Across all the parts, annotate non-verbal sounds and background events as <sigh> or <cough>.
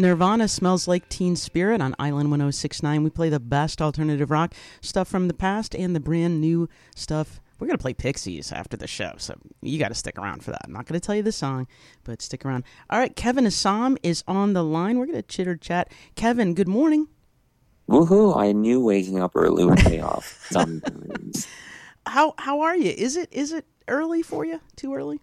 Nirvana smells like Teen Spirit on Island 1069. We play the best alternative rock stuff from the past and the brand new stuff. We're going to play Pixies after the show, so you got to stick around for that. I'm not going to tell you the song, but stick around. All right, Kevin Assam is on the line. We're going to chitter chat. Kevin, good morning. Woohoo! I knew waking up early would pay off sometimes. <laughs> How how are you? Is it is it early for you? Too early?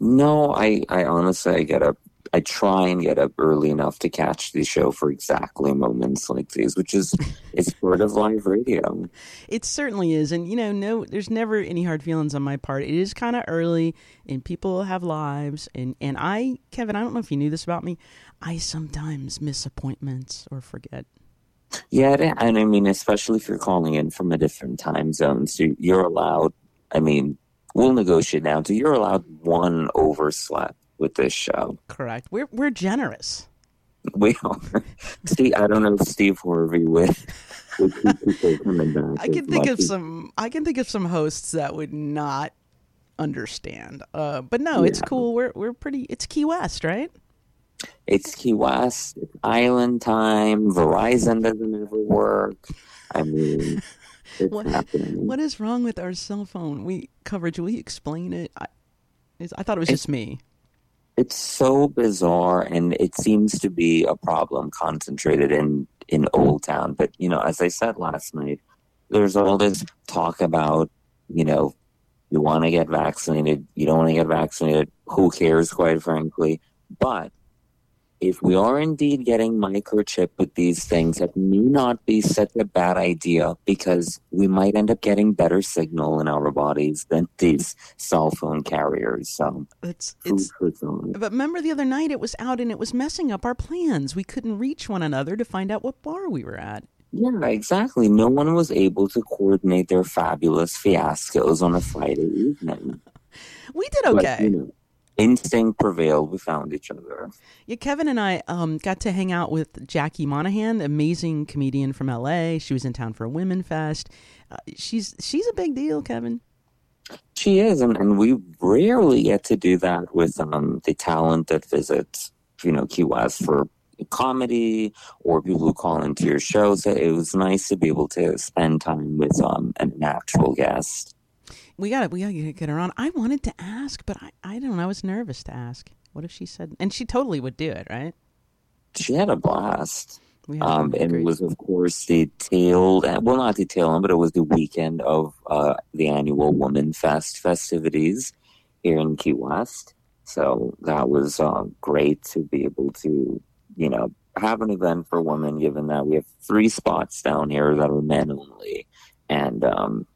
No, I, I honestly I get up I try and get up early enough to catch the show for exactly moments like these, which is it's part of live radio. It certainly is, and you know, no, there's never any hard feelings on my part. It is kind of early, and people have lives, and and I, Kevin, I don't know if you knew this about me. I sometimes miss appointments or forget. Yeah, and I mean, especially if you're calling in from a different time zone, so you're allowed. I mean, we'll negotiate now. So you're allowed one overslept with this show. Correct. We're we're generous. We are. <laughs> See, I don't know if Steve Harvey with. <laughs> I can think of some. I can think of some hosts that would not understand. Uh, but no, yeah. it's cool. We're we're pretty. It's Key West, right? It's Key West. It's island time. Verizon doesn't ever work. I mean, <laughs> what, what is wrong with our cell phone we coverage? Will you explain it? I, I thought it was just me. It's so bizarre, and it seems to be a problem concentrated in in Old Town. But you know, as I said last night, there's all this talk about you know you want to get vaccinated, you don't want to get vaccinated. Who cares, quite frankly? But if we are indeed getting microchip with these things, it may not be such a bad idea because we might end up getting better signal in our bodies than these cell phone carriers. So it's it's. But remember the other night it was out and it was messing up our plans. We couldn't reach one another to find out what bar we were at. Yeah, exactly. No one was able to coordinate their fabulous fiascos on a Friday evening. <laughs> we did okay. But, you know, instinct prevailed. We found each other. Yeah, Kevin and I um, got to hang out with Jackie Monahan, amazing comedian from LA. She was in town for a Womenfest. Uh, she's she's a big deal, Kevin. She is, and, and we rarely get to do that with um, the talent that visits, you know, Key West for comedy or people who call into your shows. It was nice to be able to spend time with um, an actual guest we got to we got to get her on. I wanted to ask, but I I don't know. I was nervous to ask. What if she said? And she totally would do it, right? She had a blast. Um, and it was, of course, the tail, well, not the tail end, but it was the weekend of uh, the annual Womenfest festivities here in Key West. So that was uh, great to be able to, you know, have an event for women, given that we have three spots down here that are men only. And um,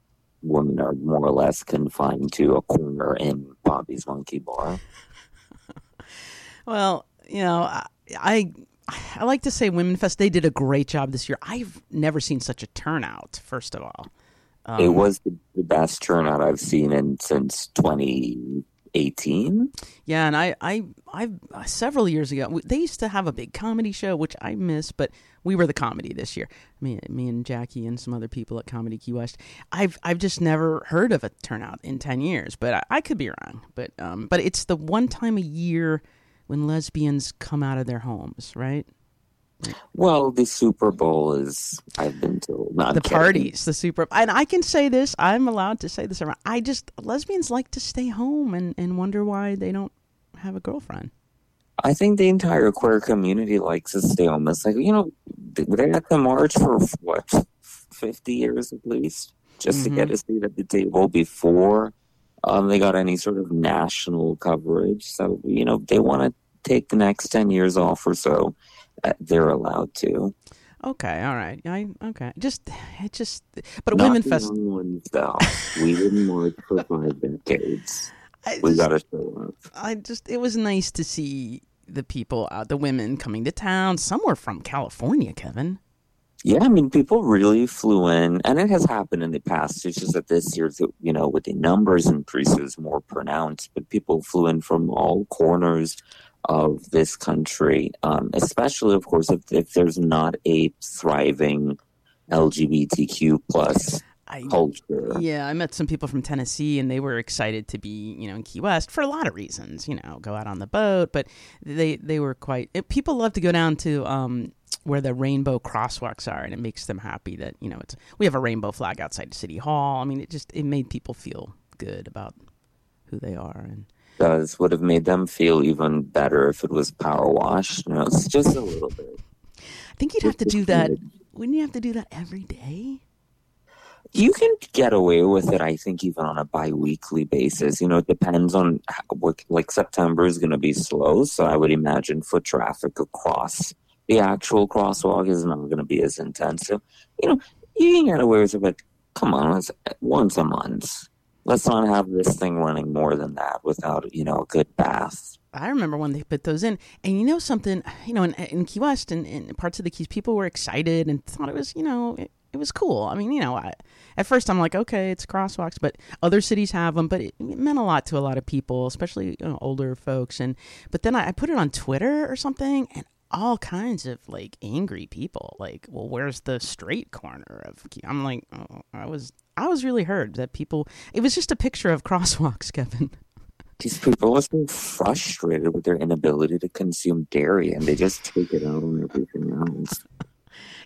women are more or less confined to a corner in Bobby's Monkey Bar. <laughs> well, you know, I, I like to say Womenfest. They did a great job this year. I've never seen such a turnout. First of all, um, it was the, the best turnout I've seen in since twenty 18 yeah and i i i several years ago they used to have a big comedy show which i miss but we were the comedy this year. Me me and jackie and some other people at comedy key west. I've i've just never heard of a turnout in 10 years but i, I could be wrong. But um but it's the one time a year when lesbians come out of their homes right well, the Super Bowl is, I've been told, not the kidding. parties, the Super, and I can say this. I'm allowed to say this around. I just lesbians like to stay home and and wonder why they don't have a girlfriend. I think the entire queer community likes to stay home. It's like you know, they had the march for what fifty years at least just mm-hmm. to get a seat at the table before um, they got any sort of national coverage. So you know, they want to take the next ten years off or so they're allowed to. Okay, all right. I okay. Just it just but Not Womenfest. Ones, though. we didn't work for five decades. I we got to show up. I just it was nice to see the people, uh, the women coming to town. Some were from California, Kevin. Yeah, I mean, people really flew in, and it has happened in the past. It's just that this year, you know, with the numbers increases more pronounced, but people flew in from all corners of this country, um, especially, of course, if, if there's not a thriving LGBTQ plus I, culture. Yeah, I met some people from Tennessee, and they were excited to be, you know, in Key West for a lot of reasons. You know, go out on the boat, but they they were quite. It, people love to go down to um, where the rainbow crosswalks are, and it makes them happy that you know it's. We have a rainbow flag outside City Hall. I mean, it just it made people feel good about who they are, and does would have made them feel even better if it was power washed. You know, it's just a little bit. I think you'd have to do that. Wouldn't you have to do that every day? You can get away with it, I think, even on a bi-weekly basis. You know, it depends on how, like September is going to be slow, so I would imagine foot traffic across the actual crosswalk is not going to be as intensive. You know, you can get away with it, but come on, eh, once a month. Let's not have this thing running more than that without, you know, a good bath. I remember when they put those in, and you know something, you know, in, in Key West and in parts of the Keys, people were excited and thought it was, you know, it, it was cool. I mean, you know, I, at first I'm like, okay, it's crosswalks, but other cities have them, but it, it meant a lot to a lot of people, especially you know, older folks. And but then I, I put it on Twitter or something, and all kinds of like angry people like well where's the straight corner of i'm like oh, i was i was really hurt that people it was just a picture of crosswalks <laughs> kevin. These people are so frustrated with their inability to consume dairy and they just take it out on everything else.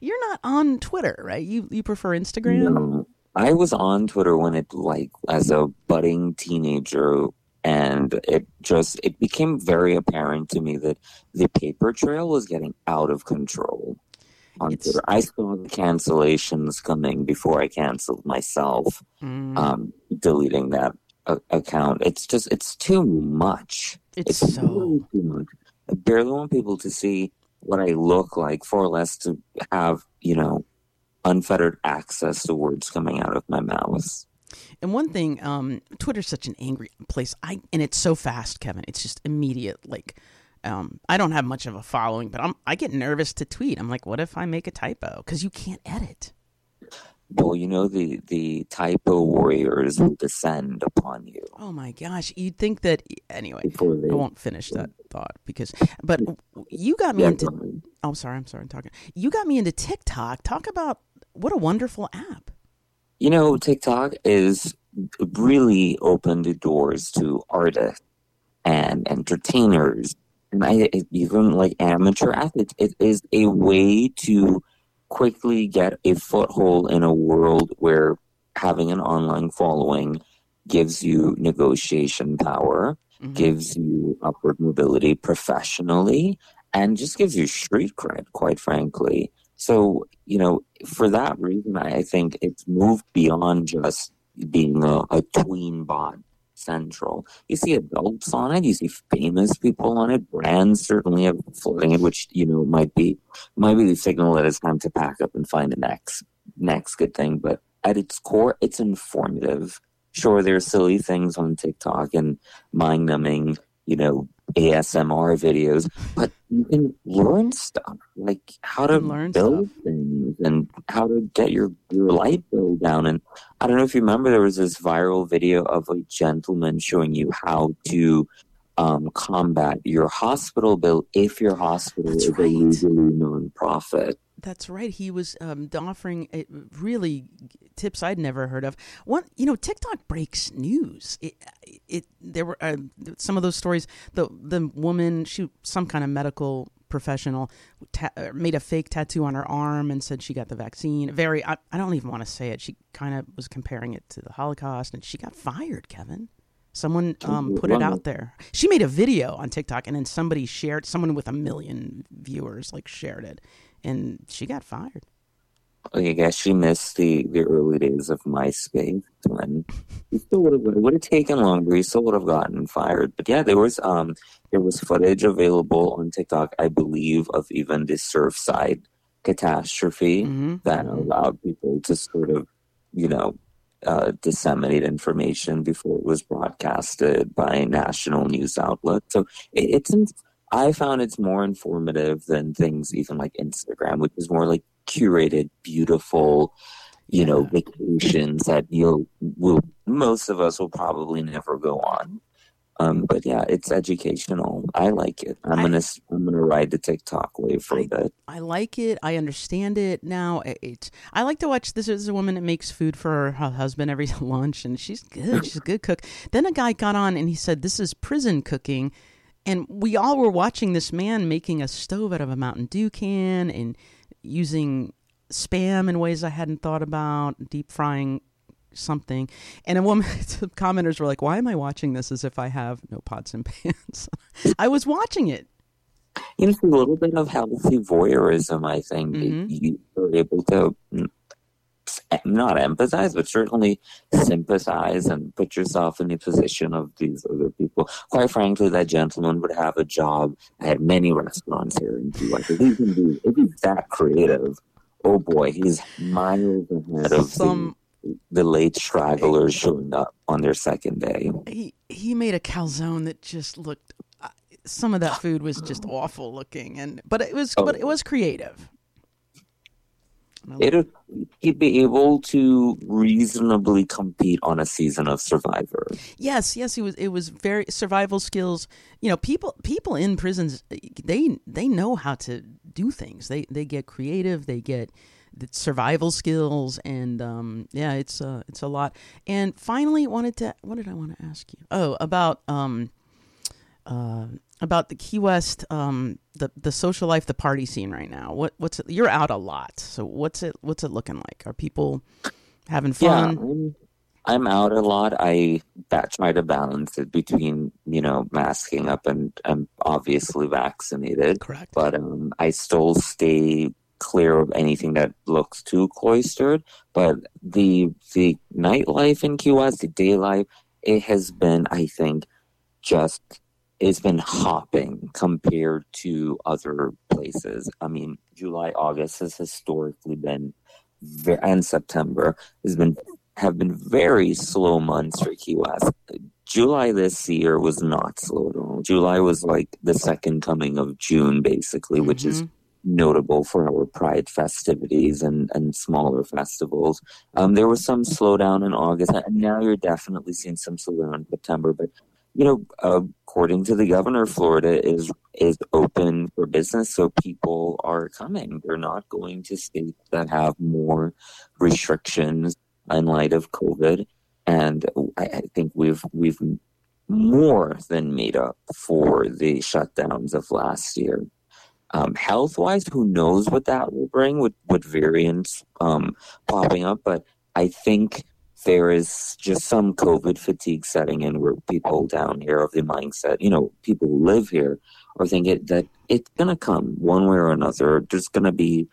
You're not on twitter right? You you prefer instagram? No, i was on twitter when it like as a budding teenager and it just it became very apparent to me that the paper trail was getting out of control on it's... Twitter. I saw the cancellations coming before I canceled myself, mm. um, deleting that uh, account. It's just it's too much. It's, it's so really too much. I barely want people to see what I look like, for less to have you know unfettered access to words coming out of my mouth. And one thing, um, Twitter's such an angry place. I and it's so fast, Kevin. It's just immediate. Like, um, I don't have much of a following, but I'm I get nervous to tweet. I'm like, what if I make a typo? Because you can't edit. Well, you know the the typo warriors will descend upon you. Oh my gosh! You'd think that anyway. They, I won't finish that <laughs> thought because, but you got me yeah, into. Oh, sorry. I'm sorry. I'm talking. You got me into TikTok. Talk about what a wonderful app. You know, TikTok is really opened the doors to artists and entertainers and I, even like amateur athletes. It is a way to quickly get a foothold in a world where having an online following gives you negotiation power, mm-hmm. gives you upward mobility professionally, and just gives you street cred, quite frankly. So, you know, for that reason, I think it's moved beyond just being a, a tween bot central. You see adults on it, you see famous people on it, brands certainly have floating it, which, you know, might be might be the signal that it's time to pack up and find the next next good thing. But at its core, it's informative. Sure, there's silly things on TikTok and mind numbing, you know, ASMR videos, but you can learn stuff like how to learn build stuff. things and how to get your, your light bill down. And I don't know if you remember, there was this viral video of a gentleman showing you how to um, combat your hospital bill if your hospital That's is right. a legally nonprofit. That's right. He was um, offering really tips I'd never heard of. One, you know, TikTok breaks news. It, it there were uh, some of those stories. The the woman, she some kind of medical professional, ta- uh, made a fake tattoo on her arm and said she got the vaccine. Very, I, I don't even want to say it. She kind of was comparing it to the Holocaust, and she got fired. Kevin. Someone um, put it out there. She made a video on TikTok, and then somebody shared. Someone with a million viewers like shared it, and she got fired. I guess she missed the, the early days of MySpace when he still would have would have taken longer. He still would have gotten fired. But yeah, there was um there was footage available on TikTok, I believe, of even the Surfside catastrophe mm-hmm. that allowed people to sort of you know uh, disseminate information before it was broadcasted by national news outlets. So it, it's I found it's more informative than things even like Instagram, which is more like curated, beautiful, you know, vacations that you'll will most of us will probably never go on. Um, but yeah, it's educational. I like it. I'm I, gonna I'm gonna ride the TikTok wave for I, a bit. I like it. I understand it now. It, I like to watch. This is a woman that makes food for her husband every <laughs> lunch, and she's good. She's a good cook. Then a guy got on and he said, "This is prison cooking," and we all were watching this man making a stove out of a Mountain Dew can and using spam in ways I hadn't thought about, deep frying something. And a woman, <laughs> commenters were like, "Why am I watching this as if I have no pots and pans?" <laughs> I was watching it. You know, a little bit of healthy voyeurism. I think mm-hmm. you are able to mm, not empathize, but certainly sympathize and put yourself in the position of these other people. Quite frankly, that gentleman would have a job at many restaurants here in Key West. If he can be, if he's that creative, oh boy, he's miles ahead of some the late stragglers showing up on their second day. He he made a calzone that just looked. Uh, some of that food was just <gasps> awful looking, and but it was oh. but it was creative. It he'd be able to reasonably compete on a season of Survivor. Yes, yes, he was. It was very survival skills. You know, people people in prisons they they know how to do things. They they get creative. They get the survival skills and um, yeah, it's uh, it's a lot. And finally, wanted to what did I want to ask you? Oh, about um, uh, about the Key West, um, the the social life, the party scene right now. What what's it, you're out a lot, so what's it what's it looking like? Are people having fun? Yeah, I'm, I'm out a lot. I try to balance it between you know masking up and I'm obviously vaccinated. Correct, but um, I still stay clear of anything that looks too cloistered. But the the nightlife in Key West, the day life, it has been, I think, just it's been hopping compared to other places. I mean, July, August has historically been, and September has been have been very slow months for Key West. July this year was not slow at all. July was like the second coming of June, basically, mm-hmm. which is mm-hmm notable for our Pride festivities and, and smaller festivals. Um, there was some slowdown in August, and now you're definitely seeing some slowdown in September. But you know, according to the governor, Florida is is open for business, so people are coming. They're not going to states that have more restrictions in light of COVID, and I, I think we've we've more than made up for the shutdowns of last year. Um, health wise, who knows what that will bring with, with variants um, popping up. But I think there is just some COVID fatigue setting in where people down here of the mindset, you know, people who live here are thinking that it's going to come one way or another. There's going to be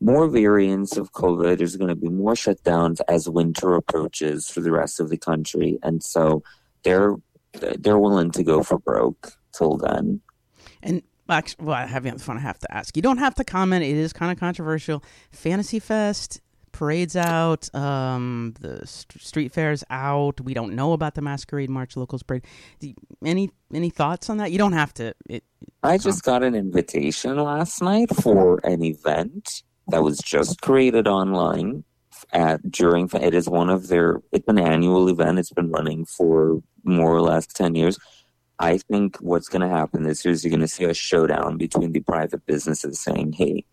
more variants of COVID. There's going to be more shutdowns as winter approaches for the rest of the country. And so they're, they're willing to go for broke till then. And Actually, well, the fun. I have to ask. You don't have to comment. It is kind of controversial. Fantasy Fest parades out. Um, the st- street fairs out. We don't know about the Masquerade March Locals Parade. You, any any thoughts on that? You don't have to. It, I just got an invitation last night for an event that was just created online at during it is one of their it's an annual event it's been running for more or less 10 years I think what's going to happen this year is you're going to see a showdown between the private businesses saying, hey,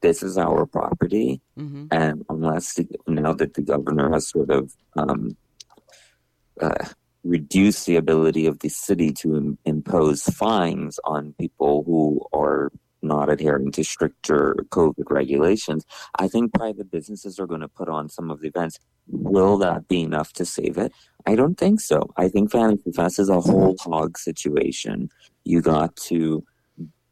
this is our property. Mm-hmm. And unless the, now that the governor has sort of um, uh, reduced the ability of the city to Im- impose fines on people who are not adhering to stricter COVID regulations, I think private businesses are going to put on some of the events. Will that be enough to save it? I don't think so. I think Fantasy Fest is a whole hog situation. You got to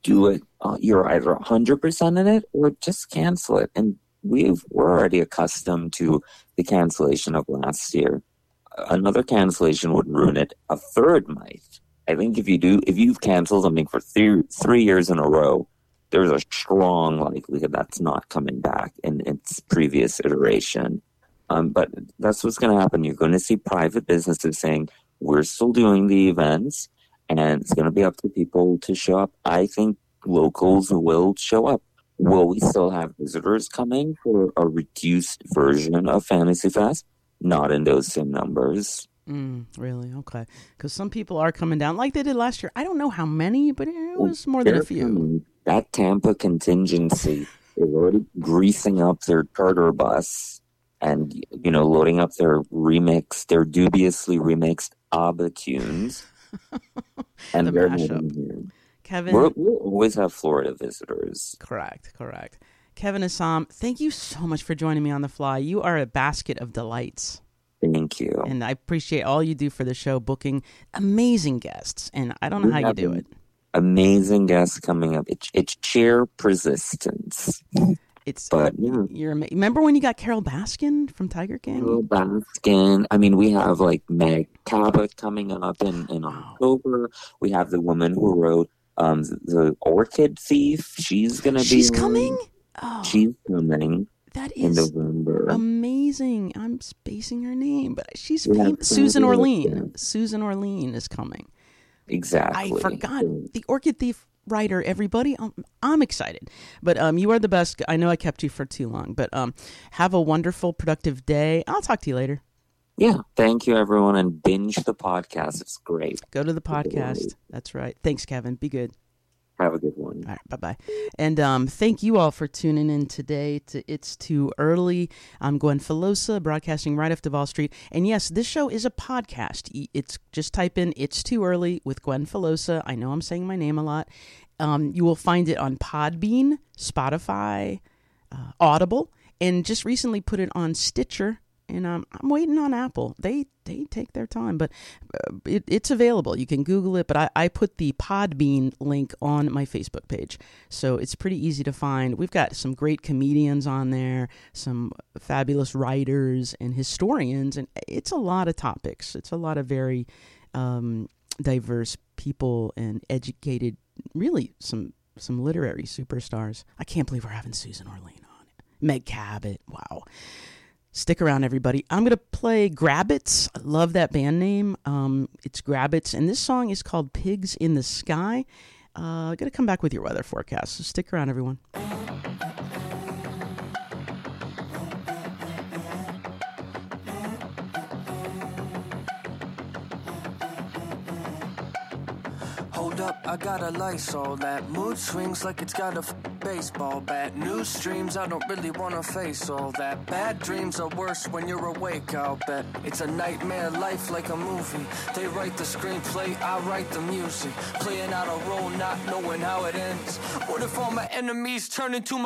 do it. Uh, you're either 100% in it or just cancel it. And we've we're already accustomed to the cancellation of last year. Another cancellation would ruin it. A third might. I think if you do, if you've canceled something for three three years in a row, there's a strong likelihood that's not coming back in its previous iteration. Um, but that's what's going to happen. You're going to see private businesses saying, we're still doing the events, and it's going to be up to people to show up. I think locals will show up. Will we still have visitors coming for a reduced version of Fantasy Fest? Not in those same numbers. Mm, really? Okay. Because some people are coming down like they did last year. I don't know how many, but it was more than a few. coming. That Tampa contingency <sighs> is already greasing up their charter bus and you know loading up their remix, their dubiously remixed ABBA tunes, and The mashup. Kevin, We're, we'll always have Florida visitors. correct, correct. Kevin Assam, thank you so much for joining me on the fly. You are a basket of delights. Thank you. And I appreciate all you do for the show, booking amazing guests. And I don't know We how you do it. Amazing guests coming up. It's, it's sheer persistence. It's But yeah, you're ama- remember when you got Carole Baskin from Tiger King? Carole Baskin. I mean, we have like Meg Cabot coming up in, in October. We have the woman who wrote um, the Orchid Thief. She's gonna be. She's coming. Oh, She's coming that in November. amazing. I'm spacing her name, but she's have fam- Susan Orlean. Susan Orlean is coming. exactly. I forgot the Orchid Thief writer. Everybody, I'm, I'm excited. But um, you are the best. I know I kept you for too long, but um, have a wonderful, productive day. I'll talk to you later. Yeah. Thank you, everyone, and binge the podcast. It's great. Go to the podcast. That's right. Thanks, Kevin. Be good. Have a good. All right, bye bye. And um, thank you all for tuning in today to It's Too Early. I'm Gwen Filosa, broadcasting right off Duval Street. And yes, this show is a podcast. It's just type in It's Too Early with Gwen Filosa. I know I'm saying my name a lot. Um, you will find it on Podbean, Spotify, uh, Audible, and just recently put it on Stitcher. And um, I'm waiting on Apple. They they take their time, but uh, it, it's available. You can Google it. But I, I put the Podbean link on my Facebook page, so it's pretty easy to find. We've got some great comedians on there, some fabulous writers and historians, and it's a lot of topics. It's a lot of very um, diverse people and educated, really some some literary superstars. I can't believe we're having Susan Orlean on it. Meg Cabot. Wow. Stick around, everybody. I'm going to play Grabbits. I love that band name. Um, it's Grabbits, and this song is called Pigs in the Sky. Uh, going to come back with your weather forecast, so stick around, everyone. Hold up, I got a Lysol that mood swings like it's got a baseball bat. News streams, I don't really wanna face all that. Bad dreams are worse when you're awake, I'll bet. It's a nightmare life like a movie. They write the screenplay, I write the music. Playing out a role, not knowing how it ends. What if all my enemies turn into my